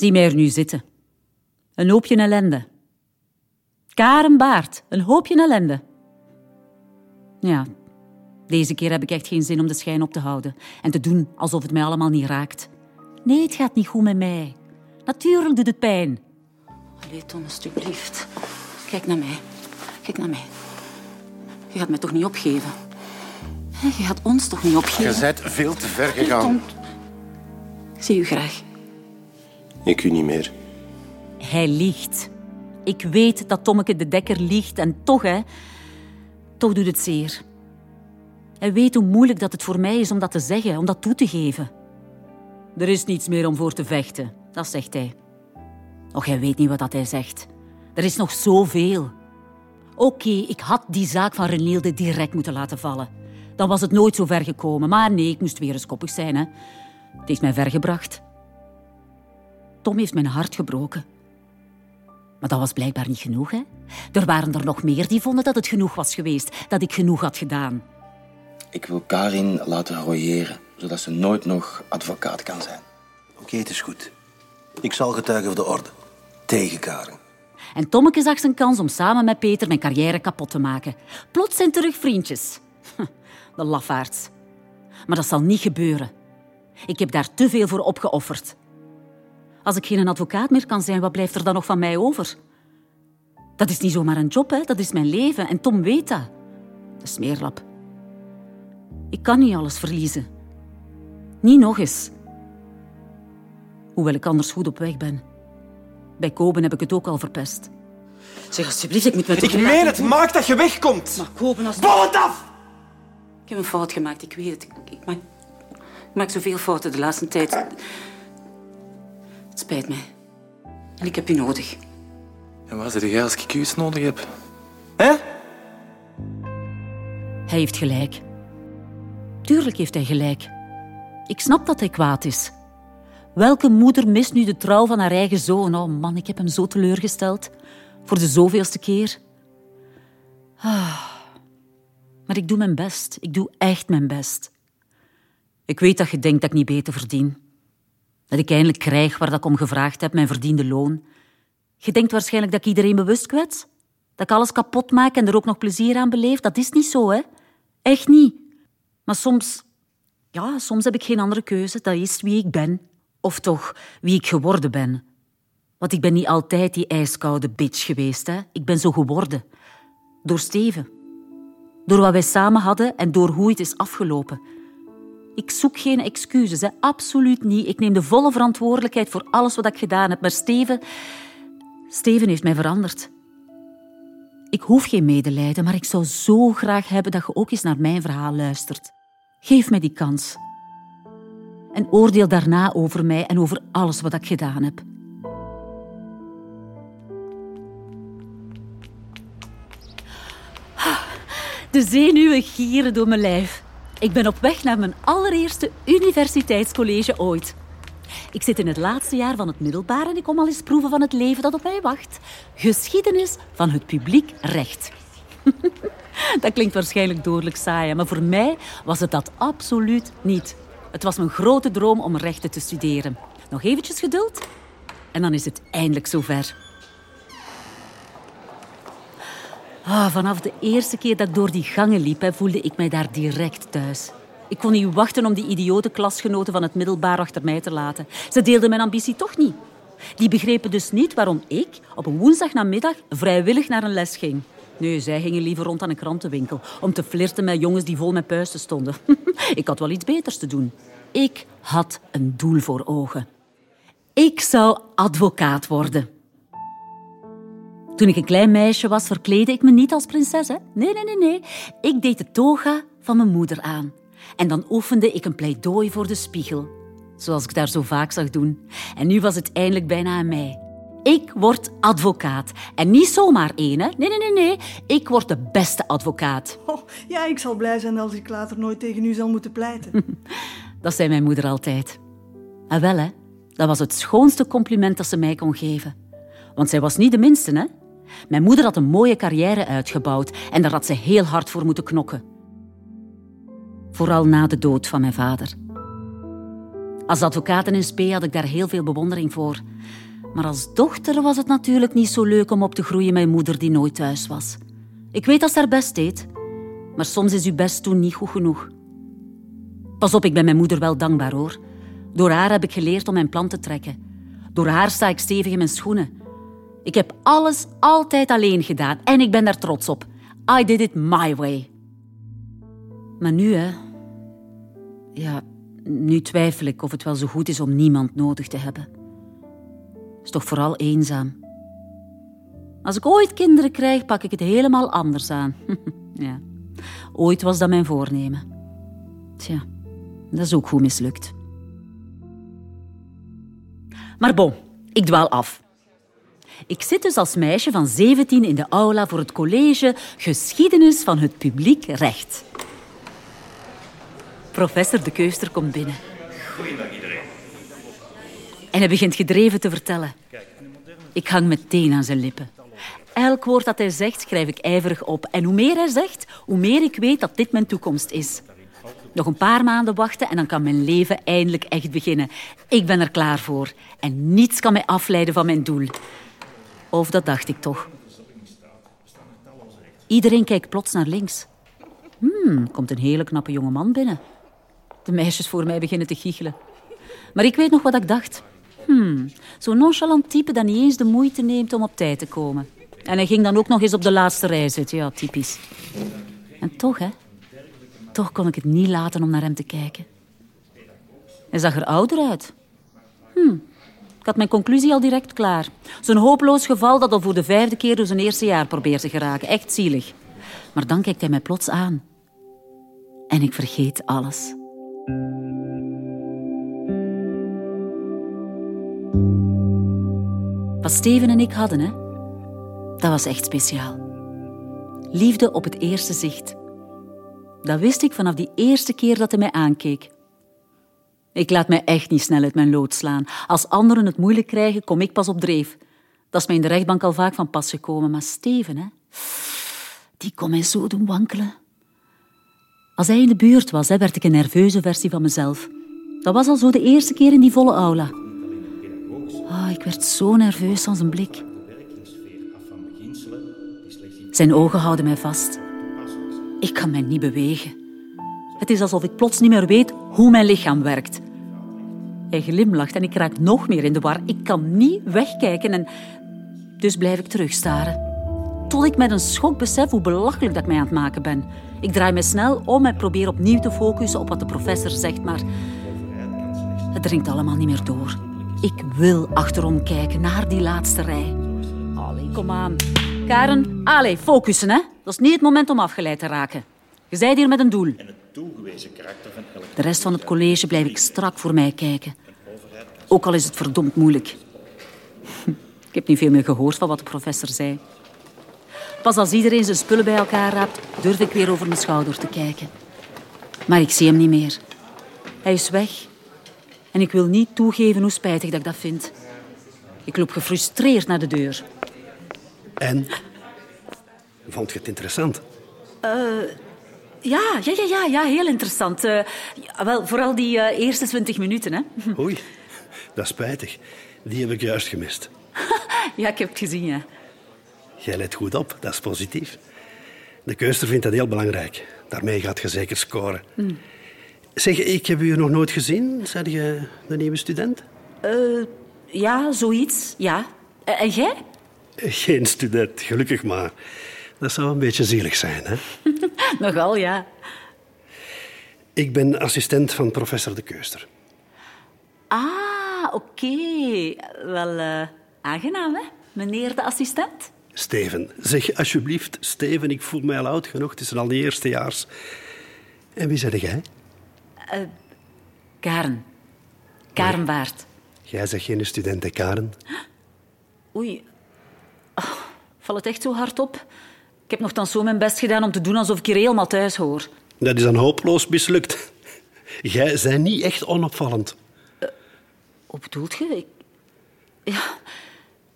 Zie mij er nu zitten. Een hoopje ellende. Karen Baard, een hoopje ellende. Ja, deze keer heb ik echt geen zin om de schijn op te houden en te doen alsof het mij allemaal niet raakt. Nee, het gaat niet goed met mij. Natuurlijk doet het pijn. Allee, Tom, alsjeblieft. Kijk naar mij. Kijk naar mij. Je gaat mij toch niet opgeven? Je gaat ons toch niet opgeven? Je bent veel te ver gegaan. Tom, ik zie u graag. Ik u niet meer. Hij liegt. Ik weet dat Tommeke de Dekker liegt en toch, hè, toch doet het zeer. Hij weet hoe moeilijk dat het voor mij is om dat te zeggen, om dat toe te geven. Er is niets meer om voor te vechten, dat zegt hij. Och, hij weet niet wat dat hij zegt. Er is nog zoveel. Oké, ik had die zaak van Renielde direct moeten laten vallen. Dan was het nooit zo ver gekomen. Maar nee, ik moest weer eens koppig zijn. Hè. Het heeft mij ver gebracht. Tom heeft mijn hart gebroken. Maar dat was blijkbaar niet genoeg. Hè? Er waren er nog meer die vonden dat het genoeg was geweest, dat ik genoeg had gedaan. Ik wil Karin laten royeren, zodat ze nooit nog advocaat kan zijn. Oké, het is goed. Ik zal getuigen voor de orde. Tegen Karin. En Tommeke zag zijn kans om samen met Peter mijn carrière kapot te maken. Plots zijn terug vriendjes. De lafaards. Maar dat zal niet gebeuren. Ik heb daar te veel voor opgeofferd. Als ik geen advocaat meer kan zijn, wat blijft er dan nog van mij over? Dat is niet zomaar een job, hè? dat is mijn leven. En Tom weet dat. De smeerlap. Ik kan niet alles verliezen. Niet nog eens. Hoewel ik anders goed op weg ben. Bij Koben heb ik het ook al verpest. Zeg alsjeblieft, ik moet met Ik meen het, maak dat je wegkomt. Maar Koben, als... Bouw het af! Ik heb een fout gemaakt, ik weet het. Ik, ik maak, ik maak zoveel fouten de laatste tijd. Het spijt mij. En ik heb u nodig. En waar zit jij als ik u nodig heb? Hè? Hij heeft gelijk. Tuurlijk heeft hij gelijk. Ik snap dat hij kwaad is. Welke moeder mist nu de trouw van haar eigen zoon? Oh man, ik heb hem zo teleurgesteld. Voor de zoveelste keer. Ah. Maar ik doe mijn best. Ik doe echt mijn best. Ik weet dat je denkt dat ik niet beter verdien. Dat ik eindelijk krijg waar dat ik om gevraagd heb, mijn verdiende loon. Je denkt waarschijnlijk dat ik iedereen bewust kwets? Dat ik alles kapot maak en er ook nog plezier aan beleef? Dat is niet zo, hè? Echt niet. Maar soms... Ja, soms heb ik geen andere keuze. Dat is wie ik ben. Of toch, wie ik geworden ben. Want ik ben niet altijd die ijskoude bitch geweest, hè? Ik ben zo geworden. Door Steven. Door wat wij samen hadden en door hoe het is afgelopen. Ik zoek geen excuses, hè. absoluut niet. Ik neem de volle verantwoordelijkheid voor alles wat ik gedaan heb. Maar Steven... Steven heeft mij veranderd. Ik hoef geen medelijden, maar ik zou zo graag hebben dat je ook eens naar mijn verhaal luistert. Geef mij die kans. En oordeel daarna over mij en over alles wat ik gedaan heb. De zenuwen gieren door mijn lijf. Ik ben op weg naar mijn allereerste universiteitscollege ooit. Ik zit in het laatste jaar van het middelbaar en ik kom al eens proeven van het leven dat op mij wacht. Geschiedenis van het publiek recht. dat klinkt waarschijnlijk dodelijk saai, maar voor mij was het dat absoluut niet. Het was mijn grote droom om rechten te studeren. Nog eventjes geduld en dan is het eindelijk zover. Ah, vanaf de eerste keer dat ik door die gangen liep, voelde ik mij daar direct thuis. Ik kon niet wachten om die idiote klasgenoten van het middelbaar achter mij te laten. Ze deelden mijn ambitie toch niet. Die begrepen dus niet waarom ik op een woensdagnamiddag vrijwillig naar een les ging. Nee, zij gingen liever rond aan een krantenwinkel om te flirten met jongens die vol met puisten stonden. ik had wel iets beters te doen. Ik had een doel voor ogen. Ik zou advocaat worden. Toen ik een klein meisje was, verkleedde ik me niet als prinses. Hè? Nee, nee, nee, nee. Ik deed de toga van mijn moeder aan. En dan oefende ik een pleidooi voor de spiegel. Zoals ik daar zo vaak zag doen. En nu was het eindelijk bijna aan mij. Ik word advocaat. En niet zomaar één, hè? Nee, nee, nee, nee. Ik word de beste advocaat. Oh, ja, ik zal blij zijn als ik later nooit tegen u zal moeten pleiten. dat zei mijn moeder altijd. En wel, hè. Dat was het schoonste compliment dat ze mij kon geven. Want zij was niet de minste, hè. Mijn moeder had een mooie carrière uitgebouwd en daar had ze heel hard voor moeten knokken. Vooral na de dood van mijn vader. Als advocaat in SP had ik daar heel veel bewondering voor. Maar als dochter was het natuurlijk niet zo leuk om op te groeien met moeder die nooit thuis was. Ik weet dat ze haar best deed, maar soms is uw best toen niet goed genoeg. Pas op, ik ben mijn moeder wel dankbaar hoor. Door haar heb ik geleerd om mijn plan te trekken. Door haar sta ik stevig in mijn schoenen. Ik heb alles altijd alleen gedaan en ik ben daar trots op. I did it my way. Maar nu, hè. Ja, nu twijfel ik of het wel zo goed is om niemand nodig te hebben. Is toch vooral eenzaam. Als ik ooit kinderen krijg, pak ik het helemaal anders aan. ja, ooit was dat mijn voornemen. Tja, dat is ook goed mislukt. Maar bon, ik dwaal af. Ik zit dus als meisje van 17 in de aula voor het college Geschiedenis van het Publiek Recht. Professor De Keuster komt binnen. Goedemiddag iedereen. En hij begint gedreven te vertellen. Ik hang meteen aan zijn lippen. Elk woord dat hij zegt, schrijf ik ijverig op. En hoe meer hij zegt, hoe meer ik weet dat dit mijn toekomst is. Nog een paar maanden wachten en dan kan mijn leven eindelijk echt beginnen. Ik ben er klaar voor. En niets kan mij afleiden van mijn doel. Of dat dacht ik toch. Iedereen kijkt plots naar links. Hmm, komt een hele knappe jonge man binnen. De meisjes voor mij beginnen te giechelen. Maar ik weet nog wat ik dacht. Hmm, zo'n nonchalant type dat niet eens de moeite neemt om op tijd te komen. En hij ging dan ook nog eens op de laatste rij zitten. Ja, typisch. En toch, hè. Toch kon ik het niet laten om naar hem te kijken. Hij zag er ouder uit. Hmm, ik had mijn conclusie al direct klaar. Zo'n hopeloos geval dat al voor de vijfde keer door zijn eerste jaar probeert te geraken. Echt zielig. Maar dan kijkt hij mij plots aan. En ik vergeet alles. Wat Steven en ik hadden, hè, dat was echt speciaal. Liefde op het eerste zicht. Dat wist ik vanaf die eerste keer dat hij mij aankeek. Ik laat mij echt niet snel uit mijn lood slaan. Als anderen het moeilijk krijgen, kom ik pas op dreef. Dat is mij in de rechtbank al vaak van pas gekomen. Maar Steven, hè, die kon mij zo doen wankelen. Als hij in de buurt was, hè, werd ik een nerveuze versie van mezelf. Dat was al zo de eerste keer in die volle aula. Oh, ik werd zo nerveus van zijn blik. Zijn ogen houden mij vast. Ik kan mij niet bewegen. Het is alsof ik plots niet meer weet hoe mijn lichaam werkt. Hij glimlacht en ik raak nog meer in de war. Ik kan niet wegkijken en dus blijf ik terugstaren. Tot ik met een schok besef hoe belachelijk dat ik mij aan het maken ben. Ik draai me snel om en probeer opnieuw te focussen op wat de professor zegt, maar het dringt allemaal niet meer door. Ik wil achterom kijken naar die laatste rij. Allee, kom aan. Karen, allee, focussen, hè. Dat is niet het moment om afgeleid te raken. Je zijt hier met een doel. En het toegewezen karakter van elk De rest van het college blijf ik strak voor mij kijken. Ook al is het verdomd moeilijk. Ik heb niet veel meer gehoord van wat de professor zei. Pas als iedereen zijn spullen bij elkaar raapt, durf ik weer over mijn schouder te kijken. Maar ik zie hem niet meer. Hij is weg. En ik wil niet toegeven hoe spijtig dat ik dat vind. Ik loop gefrustreerd naar de deur. En? Vond je het interessant? Ja, ja, ja, ja, ja heel interessant. Eh, ja, wel, vooral die eh, eerste twintig minuten, hè. Oei, dat is spijtig. Die heb ik juist gemist. Ja, ik heb het gezien, ja. Jij let goed op, dat is positief. De keuster vindt dat heel belangrijk. Daarmee gaat je zeker scoren. Zeg, ik heb u nog nooit gezien. Zeg je de nieuwe student? Ja, zoiets, ja. Eh, en jij? Geen student, gelukkig maar. Dat zou een beetje zielig zijn, hè? Nogal, ja. Ik ben assistent van professor De Keuster. Ah, oké. Wel, eh, aangenaam, hè, meneer de assistent? Steven, zeg alsjeblieft, Steven, ik voel mij al oud genoeg. Het is al de eerstejaars. En wie zeg jij? Karen. Karen Baart. Jij zegt geen student, hè, Karen? Oei. Oh, valt het echt zo hard op? Ik heb nogthans zo mijn best gedaan om te doen alsof ik hier helemaal thuis hoor. Dat is dan hopeloos mislukt. Jij bent niet echt onopvallend. Hoe bedoelt je? Ik... Ja.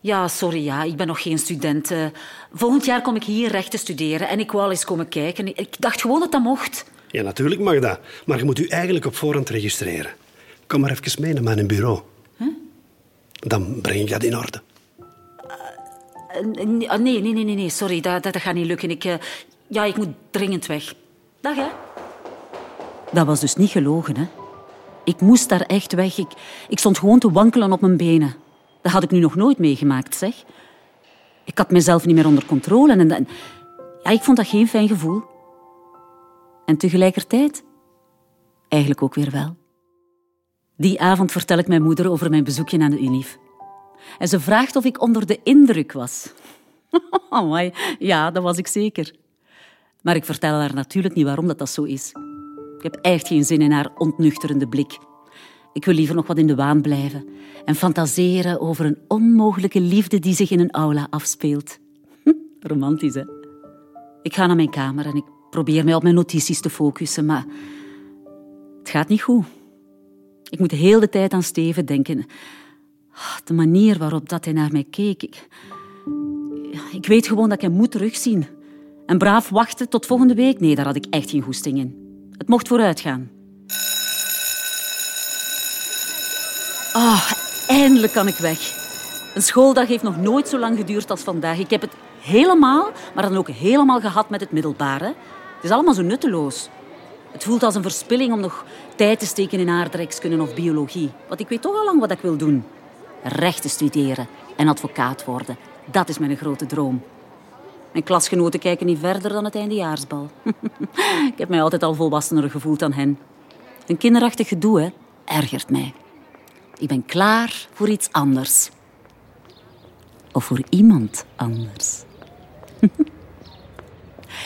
ja, sorry, ja. ik ben nog geen student. Eh, volgend jaar kom ik hier rechten studeren en ik wou al eens komen kijken. Ik dacht gewoon dat dat mocht. Ja, natuurlijk mag dat. Maar je moet u eigenlijk op voorhand registreren. Kom maar even mee naar mijn bureau. Dan breng ik dat in orde. Eh, nee, ah, nee, nee, nee, nee, sorry, dat, dat, dat gaat niet lukken. Ik, eh, ja, ik moet dringend weg. Dag, hè. Dat was dus niet gelogen, hè. Ik moest daar echt weg. Ik, ik stond gewoon te wankelen op mijn benen. Dat had ik nu nog nooit meegemaakt, zeg. Ik had mezelf niet meer onder controle. En, en ja, ik vond dat geen fijn gevoel. En tegelijkertijd eigenlijk ook weer wel. Die avond vertel ik mijn moeder over mijn bezoekje aan de UNIF. En ze vraagt of ik onder de indruk was. Ja, dat was ik zeker. Maar ik vertel haar natuurlijk niet waarom dat, dat zo is. Ik heb echt geen zin in haar ontnuchterende blik. Ik wil liever nog wat in de waan blijven en fantaseren over een onmogelijke liefde die zich in een aula afspeelt. Romantisch, hè? Ik ga naar mijn kamer en ik probeer mij op mijn notities te focussen, maar het gaat niet goed. Ik moet de hele tijd aan Steven denken. De manier waarop dat hij naar mij keek. Ik, ik weet gewoon dat ik hem moet terugzien. En braaf wachten tot volgende week? Nee, daar had ik echt geen goesting in. Het mocht vooruit gaan. Ah, eindelijk kan ik weg. Een schooldag heeft nog nooit zo lang geduurd als vandaag. Ik heb het helemaal, maar dan ook helemaal gehad met het middelbare. Het is allemaal zo nutteloos. Het voelt als een verspilling om nog tijd te steken in aardrijkskunde of biologie. Want ik weet toch al lang wat ik wil doen. Rechten studeren en advocaat worden. Dat is mijn grote droom. Mijn klasgenoten kijken niet verder dan het eindejaarsbal. ik heb mij altijd al volwassener gevoeld dan hen. Een kinderachtig gedoe, hè, ergert mij. Ik ben klaar voor iets anders. Of voor iemand anders.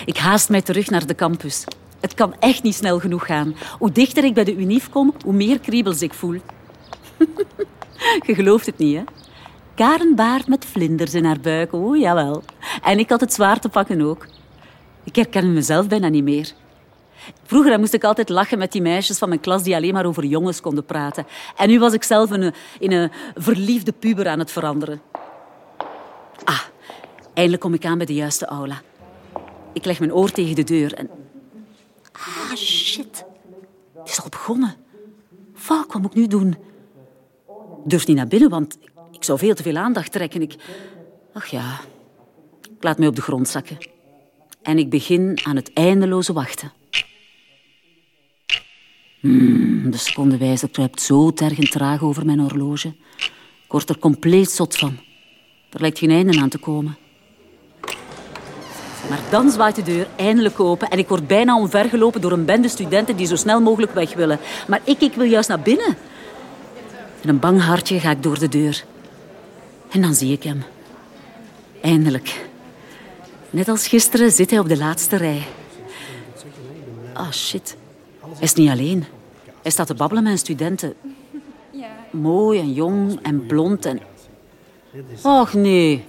ik haast mij terug naar de campus. Het kan echt niet snel genoeg gaan. Hoe dichter ik bij de UNIF kom, hoe meer kriebels ik voel. Je gelooft het niet, hè? Karen Baard met vlinders in haar buik, oh jawel. En ik had het zwaar te pakken ook. Ik herken mezelf bijna niet meer. Vroeger moest ik altijd lachen met die meisjes van mijn klas die alleen maar over jongens konden praten. En nu was ik zelf in een, in een verliefde puber aan het veranderen. Ah, eindelijk kom ik aan bij de juiste aula. Ik leg mijn oor tegen de deur en... Ah, shit. Het is al begonnen. Fuck, wat moet ik nu doen? Durf niet naar binnen, want ik zou veel te veel aandacht trekken. Ik... Ach ja, ik laat mij op de grond zakken. En ik begin aan het eindeloze wachten. Hmm, de secondewijzer kruipt zo tergend traag over mijn horloge. Ik word er compleet zot van. Er lijkt geen einde aan te komen. Maar dan zwaait de deur eindelijk open en ik word bijna omvergelopen door een bende studenten die zo snel mogelijk weg willen. Maar ik, ik wil juist naar binnen. Met een bang hartje ga ik door de deur. En dan zie ik hem. Eindelijk. Net als gisteren zit hij op de laatste rij. Ah, shit. Hij is niet alleen. Hij staat te babbelen met studenten. Mooi en jong en blond en... Och nee,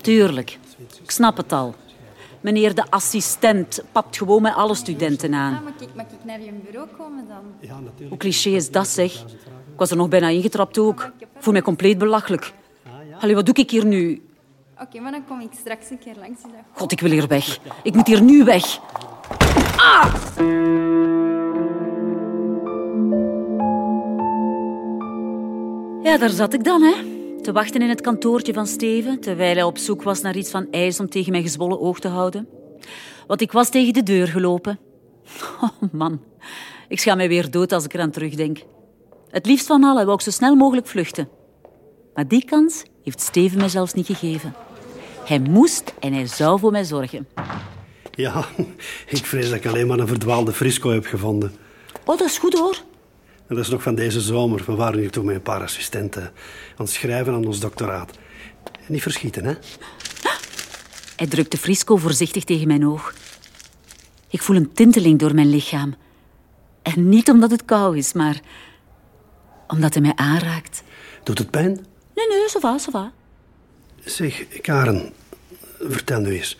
tuurlijk. Ik snap het al. Meneer de assistent papt gewoon met alle studenten aan. Ah, mag, ik, mag ik naar je bureau komen dan? Hoe cliché is dat, zeg? Ik was er nog bijna ingetrapt ook. Ik voel mij compleet belachelijk. Allee, wat doe ik hier nu? Oké, maar dan kom ik straks een keer langs. God, ik wil hier weg. Ik moet hier nu weg. Ah! Ja, daar zat ik dan, hè. Te wachten in het kantoortje van Steven, terwijl hij op zoek was naar iets van ijs om tegen mijn gezwollen oog te houden. Want ik was tegen de deur gelopen. Oh, man. Ik schaam mij weer dood als ik eraan terugdenk. Het liefst van allen wou ik zo snel mogelijk vluchten. Maar die kans heeft Steven mij zelfs niet gegeven. Hij moest en hij zou voor mij zorgen. Ja, ik vrees dat ik alleen maar een verdwaalde frisco heb gevonden. Oh, dat is goed hoor. Dat is nog van deze zomer. We waren hier toen met een paar assistenten aan het schrijven aan ons doctoraat. Niet verschieten, hè? Hij drukt de frisco voorzichtig tegen mijn oog. Ik voel een tinteling door mijn lichaam. En niet omdat het kou is, maar omdat hij mij aanraakt. Doet het pijn? Nee, nee, zo va, zo va. Zeg, Karen, vertel nu eens.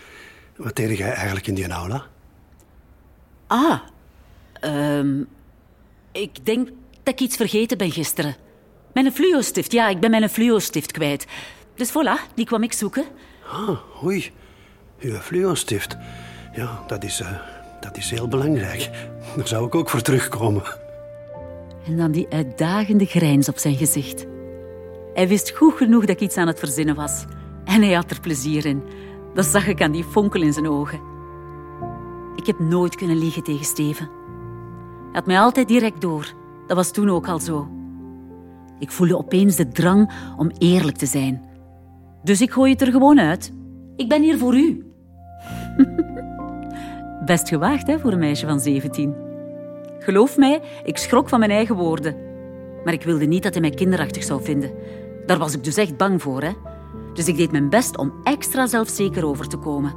Wat deed jij eigenlijk in die aula? Ah, ehm, ik denk dat ik iets vergeten ben gisteren. Mijn fluo-stift, ja, ik ben mijn fluo-stift kwijt. Dus voilà, die kwam ik zoeken. Ah, oei. Uw fluo-stift. Ja, dat is, eh, dat is heel belangrijk. Daar zou ik ook voor terugkomen. En dan die uitdagende grijns op zijn gezicht. Hij wist goed genoeg dat ik iets aan het verzinnen was. En hij had er plezier in. Dat zag ik aan die fonkel in zijn ogen. Ik heb nooit kunnen liegen tegen Steven. Had mij altijd direct door. Dat was toen ook al zo. Ik voelde opeens de drang om eerlijk te zijn. Dus ik gooi het er gewoon uit. Ik ben hier voor u. Best gewaagd hè, voor een meisje van 17. Geloof mij, ik schrok van mijn eigen woorden. Maar ik wilde niet dat hij mij kinderachtig zou vinden. Daar was ik dus echt bang voor. Hè? Dus ik deed mijn best om extra zelfzeker over te komen.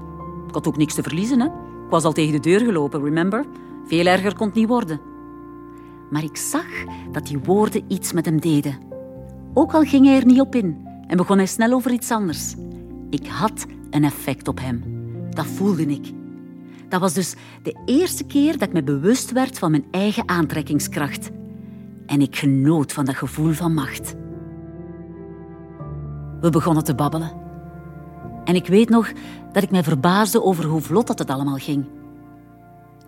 Ik had ook niks te verliezen. Hè? Ik was al tegen de deur gelopen, remember? Veel erger kon het niet worden. Maar ik zag dat die woorden iets met hem deden. Ook al ging hij er niet op in en begon hij snel over iets anders. Ik had een effect op hem. Dat voelde ik. Dat was dus de eerste keer dat ik me bewust werd van mijn eigen aantrekkingskracht. En ik genoot van dat gevoel van macht. We begonnen te babbelen. En ik weet nog dat ik mij verbaasde over hoe vlot dat het allemaal ging.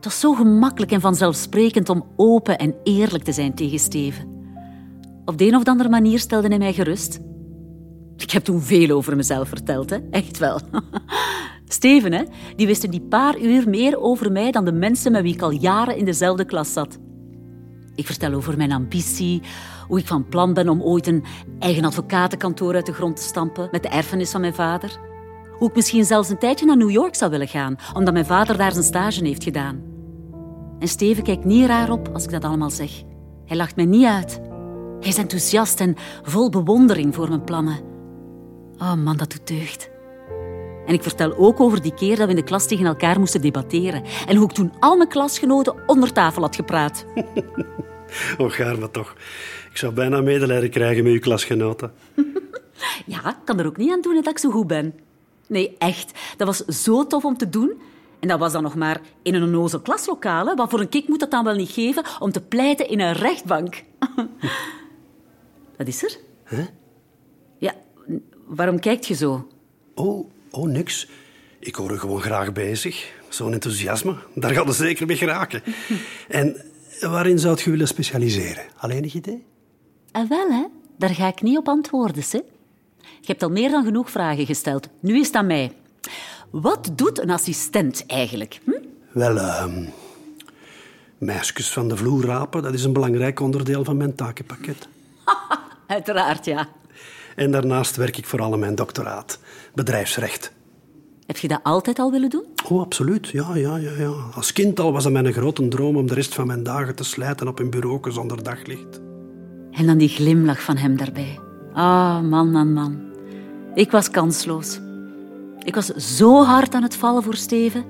Het was zo gemakkelijk en vanzelfsprekend om open en eerlijk te zijn tegen Steven. Op de een of andere manier stelde hij mij gerust. Ik heb toen veel over mezelf verteld, hè? echt wel. Steven, hè? die wist in die paar uur meer over mij dan de mensen met wie ik al jaren in dezelfde klas zat. Ik vertel over mijn ambitie, hoe ik van plan ben om ooit een eigen advocatenkantoor uit de grond te stampen met de erfenis van mijn vader. Hoe ik misschien zelfs een tijdje naar New York zou willen gaan, omdat mijn vader daar zijn stage heeft gedaan. En Steven kijkt niet raar op als ik dat allemaal zeg. Hij lacht mij niet uit. Hij is enthousiast en vol bewondering voor mijn plannen. Oh man, dat doet deugd. En ik vertel ook over die keer dat we in de klas tegen elkaar moesten debatteren. En hoe ik toen al mijn klasgenoten onder tafel had gepraat. Och, gaar maar toch. Ik zou bijna medelijden krijgen met uw klasgenoten. Ja, ik kan er ook niet aan doen dat ik zo goed ben. Nee, echt. Dat was zo tof om te doen. En dat was dan nog maar in een onnozel klaslokaal. hè. Wat voor een kick moet dat dan wel niet geven om te pleiten in een rechtbank? Wat is er? Hè? Ja, waarom kijkt je zo? Oh, oh, niks. Ik hoor u gewoon graag bezig. Zo'n enthousiasme, daar gaat het zeker mee geraken. En waarin zou je willen specialiseren? Alleen een idee? En wel, hè? Daar ga ik niet op antwoorden, hè? Je hebt al meer dan genoeg vragen gesteld. Nu is het aan mij. Wat doet een assistent eigenlijk? Hm? Wel, ehm meisjes van de vloer rapen, dat is een belangrijk onderdeel van mijn takenpakket. Uiteraard, ja. En daarnaast werk ik vooral aan mijn doctoraat, bedrijfsrecht. Heb je dat altijd al willen doen? Oh, absoluut. Ja, ja, ja, ja. Als kind al was het mijn grote droom om de rest van mijn dagen te slijten op een bureau zonder daglicht. En dan die glimlach van hem daarbij. Ah, man, man, man. Ik was kansloos. Ik was zo hard aan het vallen voor Steven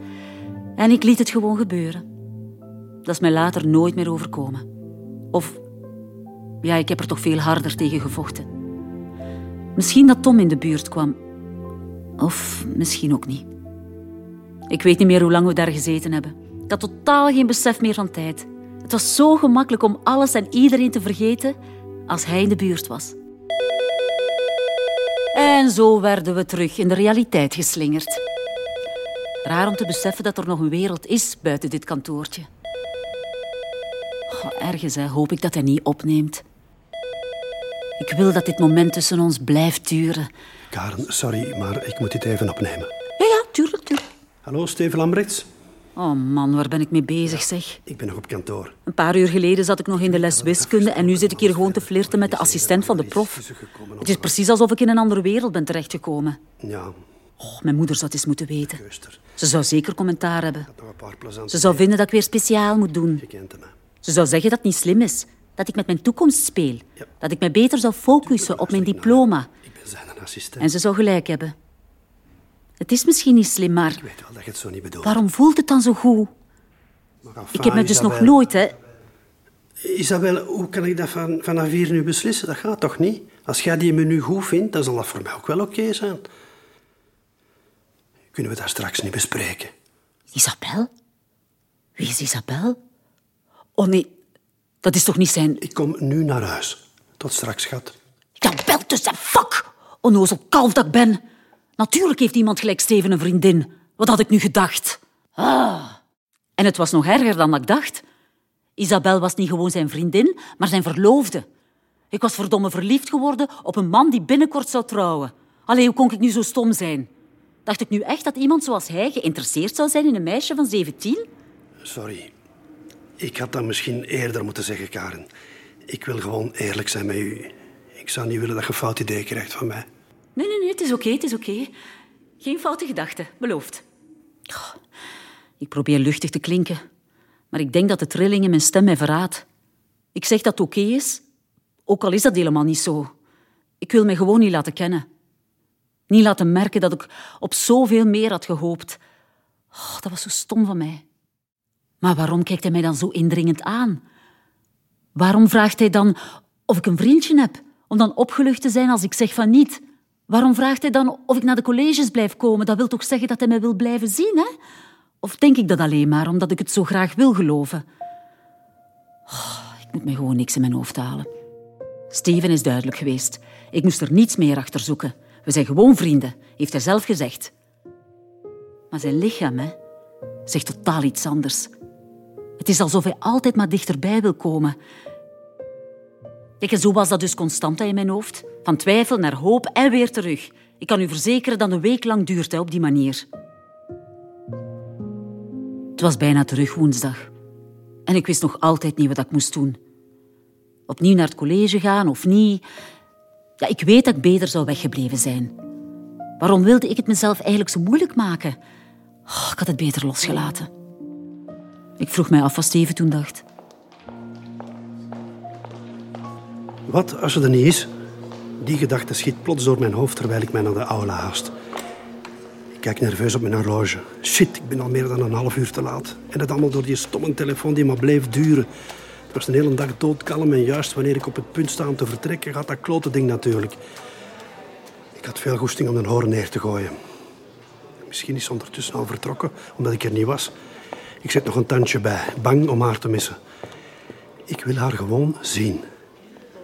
en ik liet het gewoon gebeuren. Dat is mij later nooit meer overkomen. Of, ja, ik heb er toch veel harder tegen gevochten. Misschien dat Tom in de buurt kwam. Of misschien ook niet. Ik weet niet meer hoe lang we daar gezeten hebben. Ik had totaal geen besef meer van tijd. Het was zo gemakkelijk om alles en iedereen te vergeten als hij in de buurt was. En zo werden we terug in de realiteit geslingerd. Raar om te beseffen dat er nog een wereld is buiten dit kantoortje. Oh, ergens hè, hoop ik dat hij niet opneemt. Ik wil dat dit moment tussen ons blijft duren. Karen, sorry, maar ik moet dit even opnemen. Ja, ja, tuurlijk, tuurlijk. Hallo, Steven Lambrechts. Oh man, waar ben ik mee bezig, zeg? Ik ben nog op kantoor. Een paar uur geleden zat ik nog in de les wiskunde en nu zit ik hier gewoon te flirten met de assistent van de prof. Het is precies alsof ik in een andere wereld ben terechtgekomen. Ja, Oh, mijn moeder zou het eens moeten weten. Ze zou zeker commentaar hebben. Ze zou vinden dat ik weer speciaal moet doen. Ze zou zeggen dat het niet slim is. Dat ik met mijn toekomst speel. Dat ik mij beter zou focussen op mijn diploma. Ik ben zijn assistent. En ze zou gelijk hebben. Het is misschien niet slim, maar Ik weet wel dat je het zo niet bedoelt. waarom voelt het dan zo goed? Enfin, Ik heb me dus nog nooit, hè. Isabel, hoe kan ik dat van, vanaf hier nu beslissen? Dat gaat toch niet? Als jij die menu goed vindt, dan zal dat voor mij ook wel oké zijn. Kunnen we dat straks niet bespreken? Isabel? Wie is Isabel? Oh nee, dat is toch niet zijn... Ik kom nu naar huis. Tot straks, schat. Ja, bel tussen, fuck! Onnozel kalf dat ik ben. Natuurlijk heeft iemand gelijk Steven een vriendin. Wat had ik nu gedacht? Ah. En het was nog erger dan ik dacht. Isabel was niet gewoon zijn vriendin, maar zijn verloofde. Ik was verdomme verliefd geworden op een man die binnenkort zou trouwen. Allee, hoe kon ik nu zo stom zijn? Dacht ik nu echt dat iemand zoals hij geïnteresseerd zou zijn in een meisje van 17? Sorry. Ik had dat misschien eerder moeten zeggen, Karen. Ik wil gewoon eerlijk zijn met u. Ik zou niet willen dat je een fout idee krijgt van mij. Nee, nee, het is oké, het is oké. Geen foute gedachten, beloofd. Ik probeer luchtig te klinken, maar ik denk dat de trilling in mijn stem mij verraadt. Ik zeg dat het oké is, ook al is dat helemaal niet zo. Ik wil mij gewoon niet laten kennen. Niet laten merken dat ik op zoveel meer had gehoopt. Oh, dat was zo stom van mij. Maar waarom kijkt hij mij dan zo indringend aan? Waarom vraagt hij dan of ik een vriendje heb, om dan opgelucht te zijn als ik zeg van niet? Waarom vraagt hij dan of ik naar de colleges blijf komen? Dat wil toch zeggen dat hij mij wil blijven zien, hè? Of denk ik dat alleen maar omdat ik het zo graag wil geloven? Oh, ik moet me gewoon niks in mijn hoofd halen. Steven is duidelijk geweest. Ik moest er niets meer achter zoeken. We zijn gewoon vrienden, heeft hij zelf gezegd. Maar zijn lichaam, hè, zegt totaal iets anders. Het is alsof hij altijd maar dichterbij wil komen. Kijk, en zo was dat dus constant in mijn hoofd. Van twijfel naar hoop en weer terug. Ik kan u verzekeren dat een week lang duurt op die manier. Het was bijna terug woensdag. En ik wist nog altijd niet wat ik moest doen. Opnieuw naar het college gaan of niet. Ja, ik weet dat ik beter zou weggebleven zijn. Waarom wilde ik het mezelf eigenlijk zo moeilijk maken? Oh, ik had het beter losgelaten. Ik vroeg mij af wat Steven toen dacht. Wat als ze er niet is? Die gedachte schiet plots door mijn hoofd terwijl ik mij naar de aula haast. Ik kijk nerveus op mijn horloge. Shit, ik ben al meer dan een half uur te laat. En dat allemaal door die stomme telefoon die maar bleef duren. Ik was een hele dag doodkalm en juist wanneer ik op het punt sta om te vertrekken, gaat dat klote ding natuurlijk. Ik had veel goesting om een hoorn neer te gooien. Misschien is ze ondertussen al vertrokken, omdat ik er niet was. Ik zet nog een tandje bij, bang om haar te missen. Ik wil haar gewoon zien.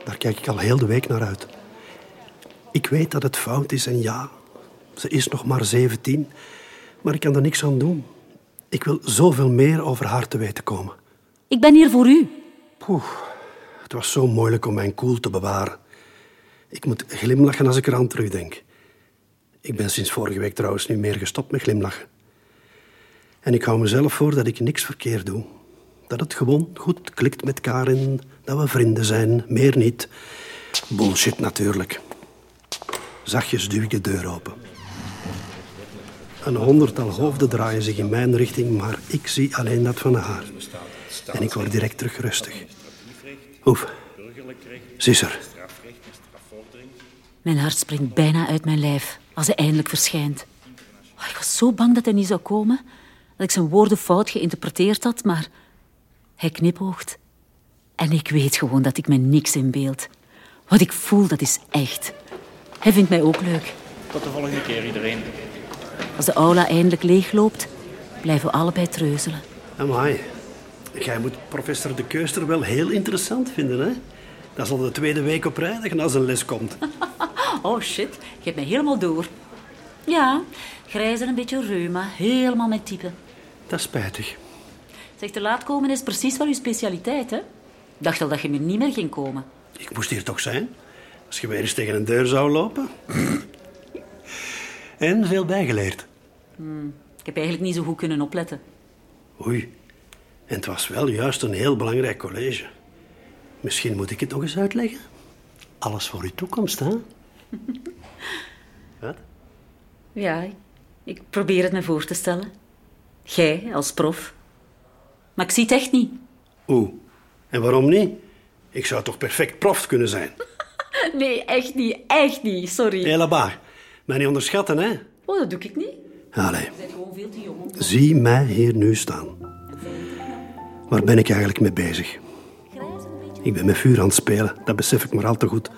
Daar kijk ik al heel de week naar uit. Ik weet dat het fout is en ja, ze is nog maar 17, maar ik kan er niks aan doen. Ik wil zoveel meer over haar te weten komen. Ik ben hier voor u. Poeh, het was zo moeilijk om mijn koel te bewaren. Ik moet glimlachen als ik eraan terugdenk. Ik ben sinds vorige week trouwens nu meer gestopt met glimlachen. En ik hou mezelf voor dat ik niks verkeerd doe. Dat het gewoon goed klikt met Karin, dat we vrienden zijn, meer niet. Bullshit natuurlijk. Zachtjes duw ik de deur open. Een honderdtal hoofden draaien zich in mijn richting, maar ik zie alleen dat van haar. En ik word direct terug rustig. Oef, ze er. Mijn hart springt bijna uit mijn lijf als hij eindelijk verschijnt. Oh, ik was zo bang dat hij niet zou komen, dat ik zijn woorden fout geïnterpreteerd had, maar hij knipoogt. En ik weet gewoon dat ik me niks inbeeld. Wat ik voel, dat is echt. Hij vindt mij ook leuk. Tot de volgende keer, iedereen. Als de aula eindelijk leegloopt, blijven we allebei treuzelen. Amai, jij moet professor De Keuster wel heel interessant vinden, hè? Dat is al de tweede week op rij dat je naar zijn les komt. Oh shit, je hebt mij helemaal door. Ja, grijs en een beetje reuma, helemaal mijn type. Dat is spijtig. Zeg, te laat komen is precies wel uw specialiteit, hè? Ik dacht al dat je meer niet meer ging komen. Ik moest hier toch zijn? Als je weer eens tegen een deur zou lopen. en veel bijgeleerd. Ik heb eigenlijk niet zo goed kunnen opletten. Oei. En het was wel juist een heel belangrijk college. Misschien moet ik het nog eens uitleggen. Alles voor uw toekomst, hè? Wat? Ja, ik, ik probeer het me voor te stellen. Jij als prof. Maar ik zie het echt niet. Oeh. En waarom niet? Ik zou toch perfect prof kunnen zijn? Nee, echt niet. Echt niet. Sorry. Hé. Mij niet onderschatten, hè? Oh, dat doe ik niet. Allee. Je bent gewoon veel te jong. om- Zie mij hier nu staan. Waar ben ik eigenlijk mee bezig? Ik ben met vuur aan het spelen, dat besef ik maar al te goed.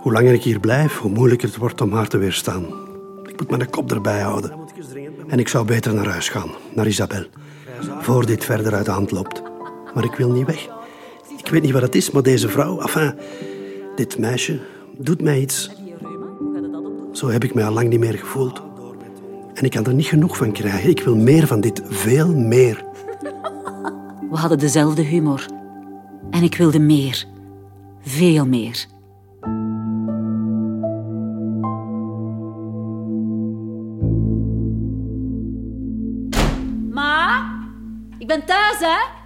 Hoe langer ik hier blijf, hoe moeilijker het wordt om haar te weerstaan. Ik moet mijn kop erbij houden. En ik zou beter naar huis gaan, naar Isabel. Voor dit verder uit de hand loopt. Maar ik wil niet weg. Ik weet niet wat het is, maar deze vrouw, enfin, dit meisje, doet mij iets. Zo heb ik mij al lang niet meer gevoeld. En ik kan er niet genoeg van krijgen. Ik wil meer van dit, veel meer. We hadden dezelfde humor. En ik wilde meer. Veel meer. Ma, ik ben thuis, hè?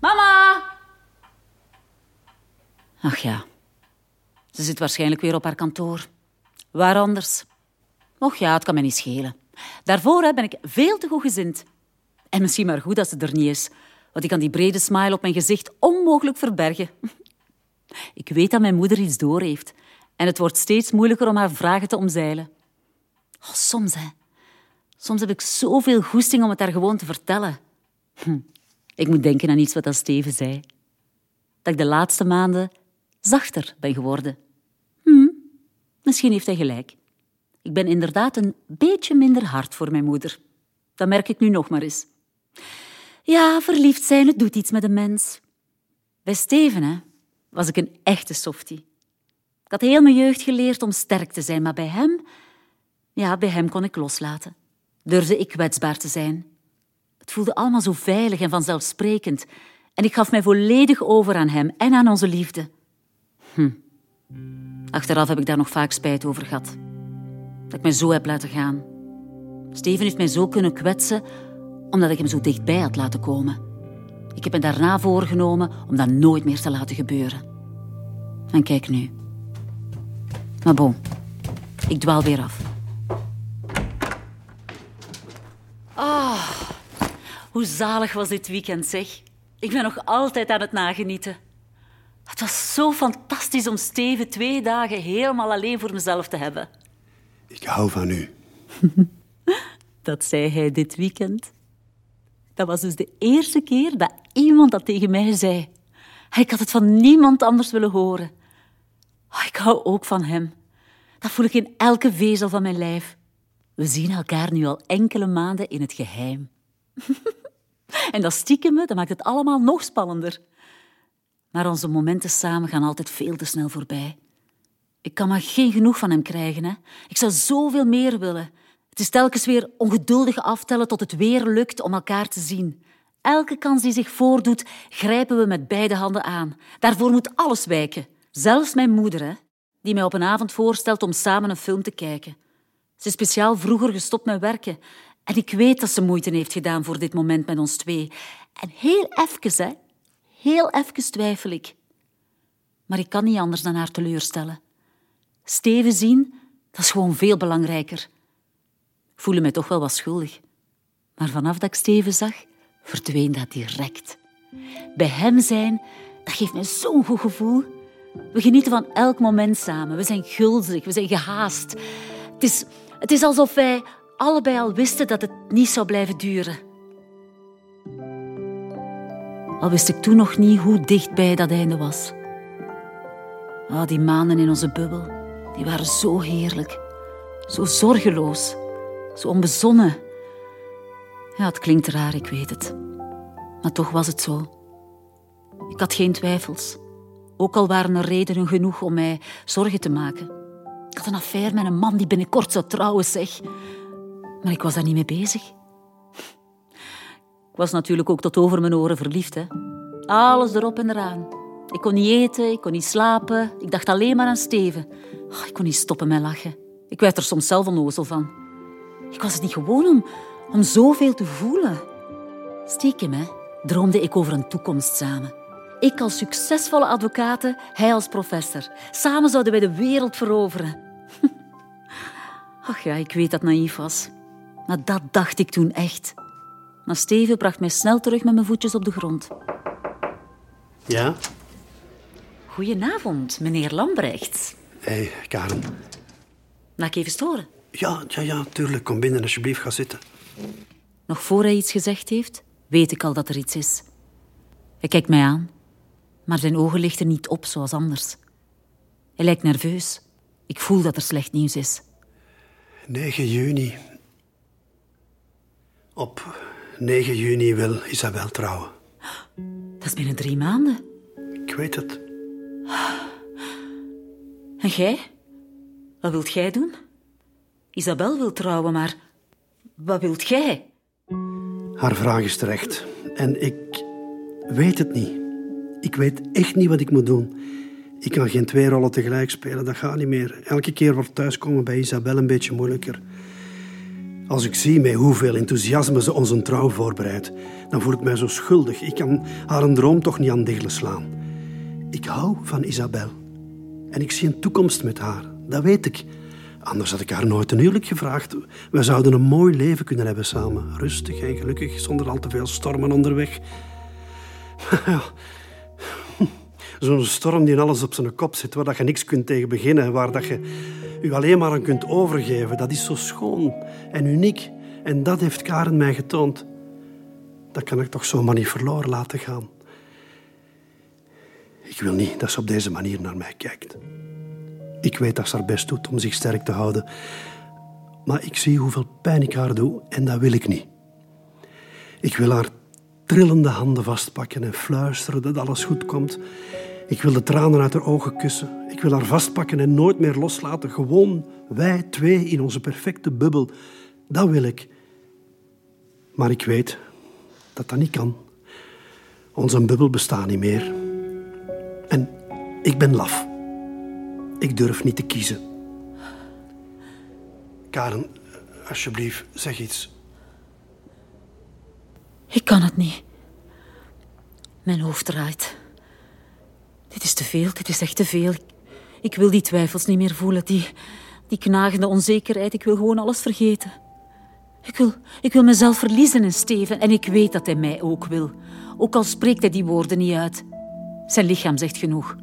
Mama! Ach ja, ze zit waarschijnlijk weer op haar kantoor. Waar anders? Och ja, het kan me niet schelen. Daarvoor ben ik veel te goed gezind. En misschien maar goed dat ze er niet is, want ik kan die brede smile op mijn gezicht onmogelijk verbergen. Ik weet dat mijn moeder iets door heeft en het wordt steeds moeilijker om haar vragen te omzeilen. Oh, soms, hè. Soms heb ik zoveel goesting om het haar gewoon te vertellen. Hm. Ik moet denken aan iets wat Steven zei. Dat ik de laatste maanden zachter ben geworden. Hm. Misschien heeft hij gelijk. Ik ben inderdaad een beetje minder hard voor mijn moeder. Dat merk ik nu nog maar eens. Ja, verliefd zijn, het doet iets met een mens. Bij Steven hè, was ik een echte softie. Ik had heel mijn jeugd geleerd om sterk te zijn, maar bij hem... Ja, bij hem kon ik loslaten. Durfde ik kwetsbaar te zijn. Het voelde allemaal zo veilig en vanzelfsprekend. En ik gaf mij volledig over aan hem en aan onze liefde. Hm. Achteraf heb ik daar nog vaak spijt over gehad. Dat ik mij zo heb laten gaan. Steven heeft mij zo kunnen kwetsen omdat ik hem zo dichtbij had laten komen. Ik heb me daarna voorgenomen om dat nooit meer te laten gebeuren. En kijk nu. Maar bon, ik dwaal weer af. Ah, hoe zalig was dit weekend, zeg. Ik ben nog altijd aan het nagenieten. Het was zo fantastisch om Steven twee dagen helemaal alleen voor mezelf te hebben. Ik hou van u. Dat zei hij dit weekend. Dat was dus de eerste keer dat iemand dat tegen mij zei. Ik had het van niemand anders willen horen. Oh, ik hou ook van hem. Dat voel ik in elke vezel van mijn lijf. We zien elkaar nu al enkele maanden in het geheim. en dat stiekeme, dat maakt het allemaal nog spannender. Maar onze momenten samen gaan altijd veel te snel voorbij. Ik kan maar geen genoeg van hem krijgen. Hè? Ik zou zoveel meer willen. Het is telkens weer ongeduldig aftellen tot het weer lukt om elkaar te zien. Elke kans die zich voordoet, grijpen we met beide handen aan. Daarvoor moet alles wijken. Zelfs mijn moeder, hè, die mij op een avond voorstelt om samen een film te kijken. Ze is speciaal vroeger gestopt met werken. En ik weet dat ze moeite heeft gedaan voor dit moment met ons twee. En heel even, hè. Heel even twijfel ik. Maar ik kan niet anders dan haar teleurstellen. Steven zien, dat is gewoon veel belangrijker. Ik voelde mij toch wel wat schuldig. Maar vanaf dat ik Steven zag, verdween dat direct. Bij hem zijn, dat geeft mij zo'n goed gevoel. We genieten van elk moment samen. We zijn gulzig, we zijn gehaast. Het is, het is alsof wij allebei al wisten dat het niet zou blijven duren. Al wist ik toen nog niet hoe dichtbij dat einde was. Ah, die maanden in onze bubbel, die waren zo heerlijk. Zo zorgeloos. Zo onbezonnen. Ja, het klinkt raar, ik weet het. Maar toch was het zo. Ik had geen twijfels. Ook al waren er redenen genoeg om mij zorgen te maken. Ik had een affaire met een man die binnenkort zou trouwen, zeg. Maar ik was daar niet mee bezig. Ik was natuurlijk ook tot over mijn oren verliefd. Hè. Alles erop en eraan. Ik kon niet eten, ik kon niet slapen. Ik dacht alleen maar aan Steven. Oh, ik kon niet stoppen met lachen. Ik werd er soms zelf onnozel van. Ik was het niet gewoon om, om zoveel te voelen. Stiekem, hè, droomde ik over een toekomst samen. Ik als succesvolle advocate, hij als professor. Samen zouden wij de wereld veroveren. Ach ja, ik weet dat naïef was. Maar dat dacht ik toen echt. Maar Steven bracht mij snel terug met mijn voetjes op de grond. Ja? Goedenavond, meneer Lambrechts. Hé, hey, Karen. Mag ik even storen? Ja, ja, ja, tuurlijk. Kom binnen, alsjeblieft. Ga zitten. Nog voor hij iets gezegd heeft, weet ik al dat er iets is. Hij kijkt mij aan, maar zijn ogen lichten niet op zoals anders. Hij lijkt nerveus. Ik voel dat er slecht nieuws is. 9 juni. Op 9 juni wil Isabel trouwen. Dat is binnen drie maanden. Ik weet het. En jij? Wat wilt jij doen? Isabel wil trouwen, maar wat wilt jij? Haar vraag is terecht. En ik weet het niet. Ik weet echt niet wat ik moet doen. Ik kan geen twee rollen tegelijk spelen, dat gaat niet meer. Elke keer wordt thuiskomen bij Isabel een beetje moeilijker. Als ik zie met hoeveel enthousiasme ze onze trouw voorbereidt, dan voel ik mij zo schuldig. Ik kan haar een droom toch niet aan diggelen slaan. Ik hou van Isabel. En ik zie een toekomst met haar. Dat weet ik. Anders had ik haar nooit een huwelijk gevraagd. We zouden een mooi leven kunnen hebben samen. Rustig en gelukkig, zonder al te veel stormen onderweg. Zo'n storm die alles op zijn kop zit, waar dat je niks kunt tegen beginnen, waar dat je je alleen maar aan kunt overgeven. Dat is zo schoon en uniek. En dat heeft Karen mij getoond. Dat kan ik toch zomaar niet verloren laten gaan. Ik wil niet dat ze op deze manier naar mij kijkt. Ik weet dat ze haar best doet om zich sterk te houden. Maar ik zie hoeveel pijn ik haar doe en dat wil ik niet. Ik wil haar trillende handen vastpakken en fluisteren dat alles goed komt. Ik wil de tranen uit haar ogen kussen. Ik wil haar vastpakken en nooit meer loslaten. Gewoon wij twee in onze perfecte bubbel. Dat wil ik. Maar ik weet dat dat niet kan. Onze bubbel bestaat niet meer. En ik ben laf. Ik durf niet te kiezen. Karen, alsjeblieft, zeg iets. Ik kan het niet. Mijn hoofd draait. Dit is te veel, dit is echt te veel. Ik, wil die twijfels niet meer voelen, die, die knagende onzekerheid. Ik wil gewoon alles vergeten. Ik wil, ik wil mezelf verliezen in Steven en ik weet dat hij mij ook wil. Ook al spreekt hij die woorden niet uit. Zijn lichaam zegt genoeg.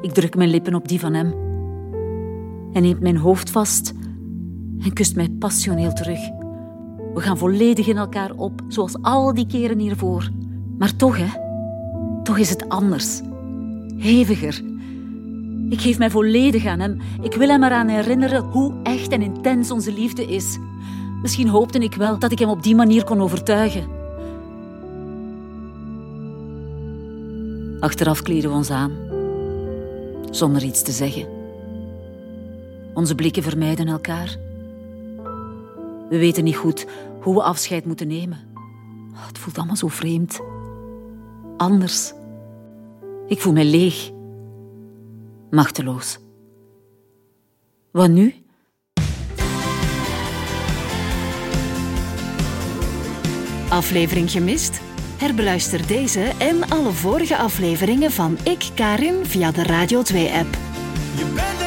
Ik druk mijn lippen op die van hem. Hij neemt mijn hoofd vast en kust mij passioneel terug. We gaan volledig in elkaar op, zoals al die keren hiervoor. Maar toch, hè? Toch is het anders. Heviger. Ik geef mij volledig aan hem. Ik wil hem eraan herinneren hoe echt en intens onze liefde is. Misschien hoopte ik wel dat ik hem op die manier kon overtuigen. Achteraf kleden we ons aan, zonder iets te zeggen. Onze blikken vermijden elkaar. We weten niet goed hoe we afscheid moeten nemen. Oh, het voelt allemaal zo vreemd. Anders. Ik voel me leeg. Machteloos. Wat nu? Aflevering gemist? Herbeluister deze en alle vorige afleveringen van Ik Karin via de Radio 2-app. Je bent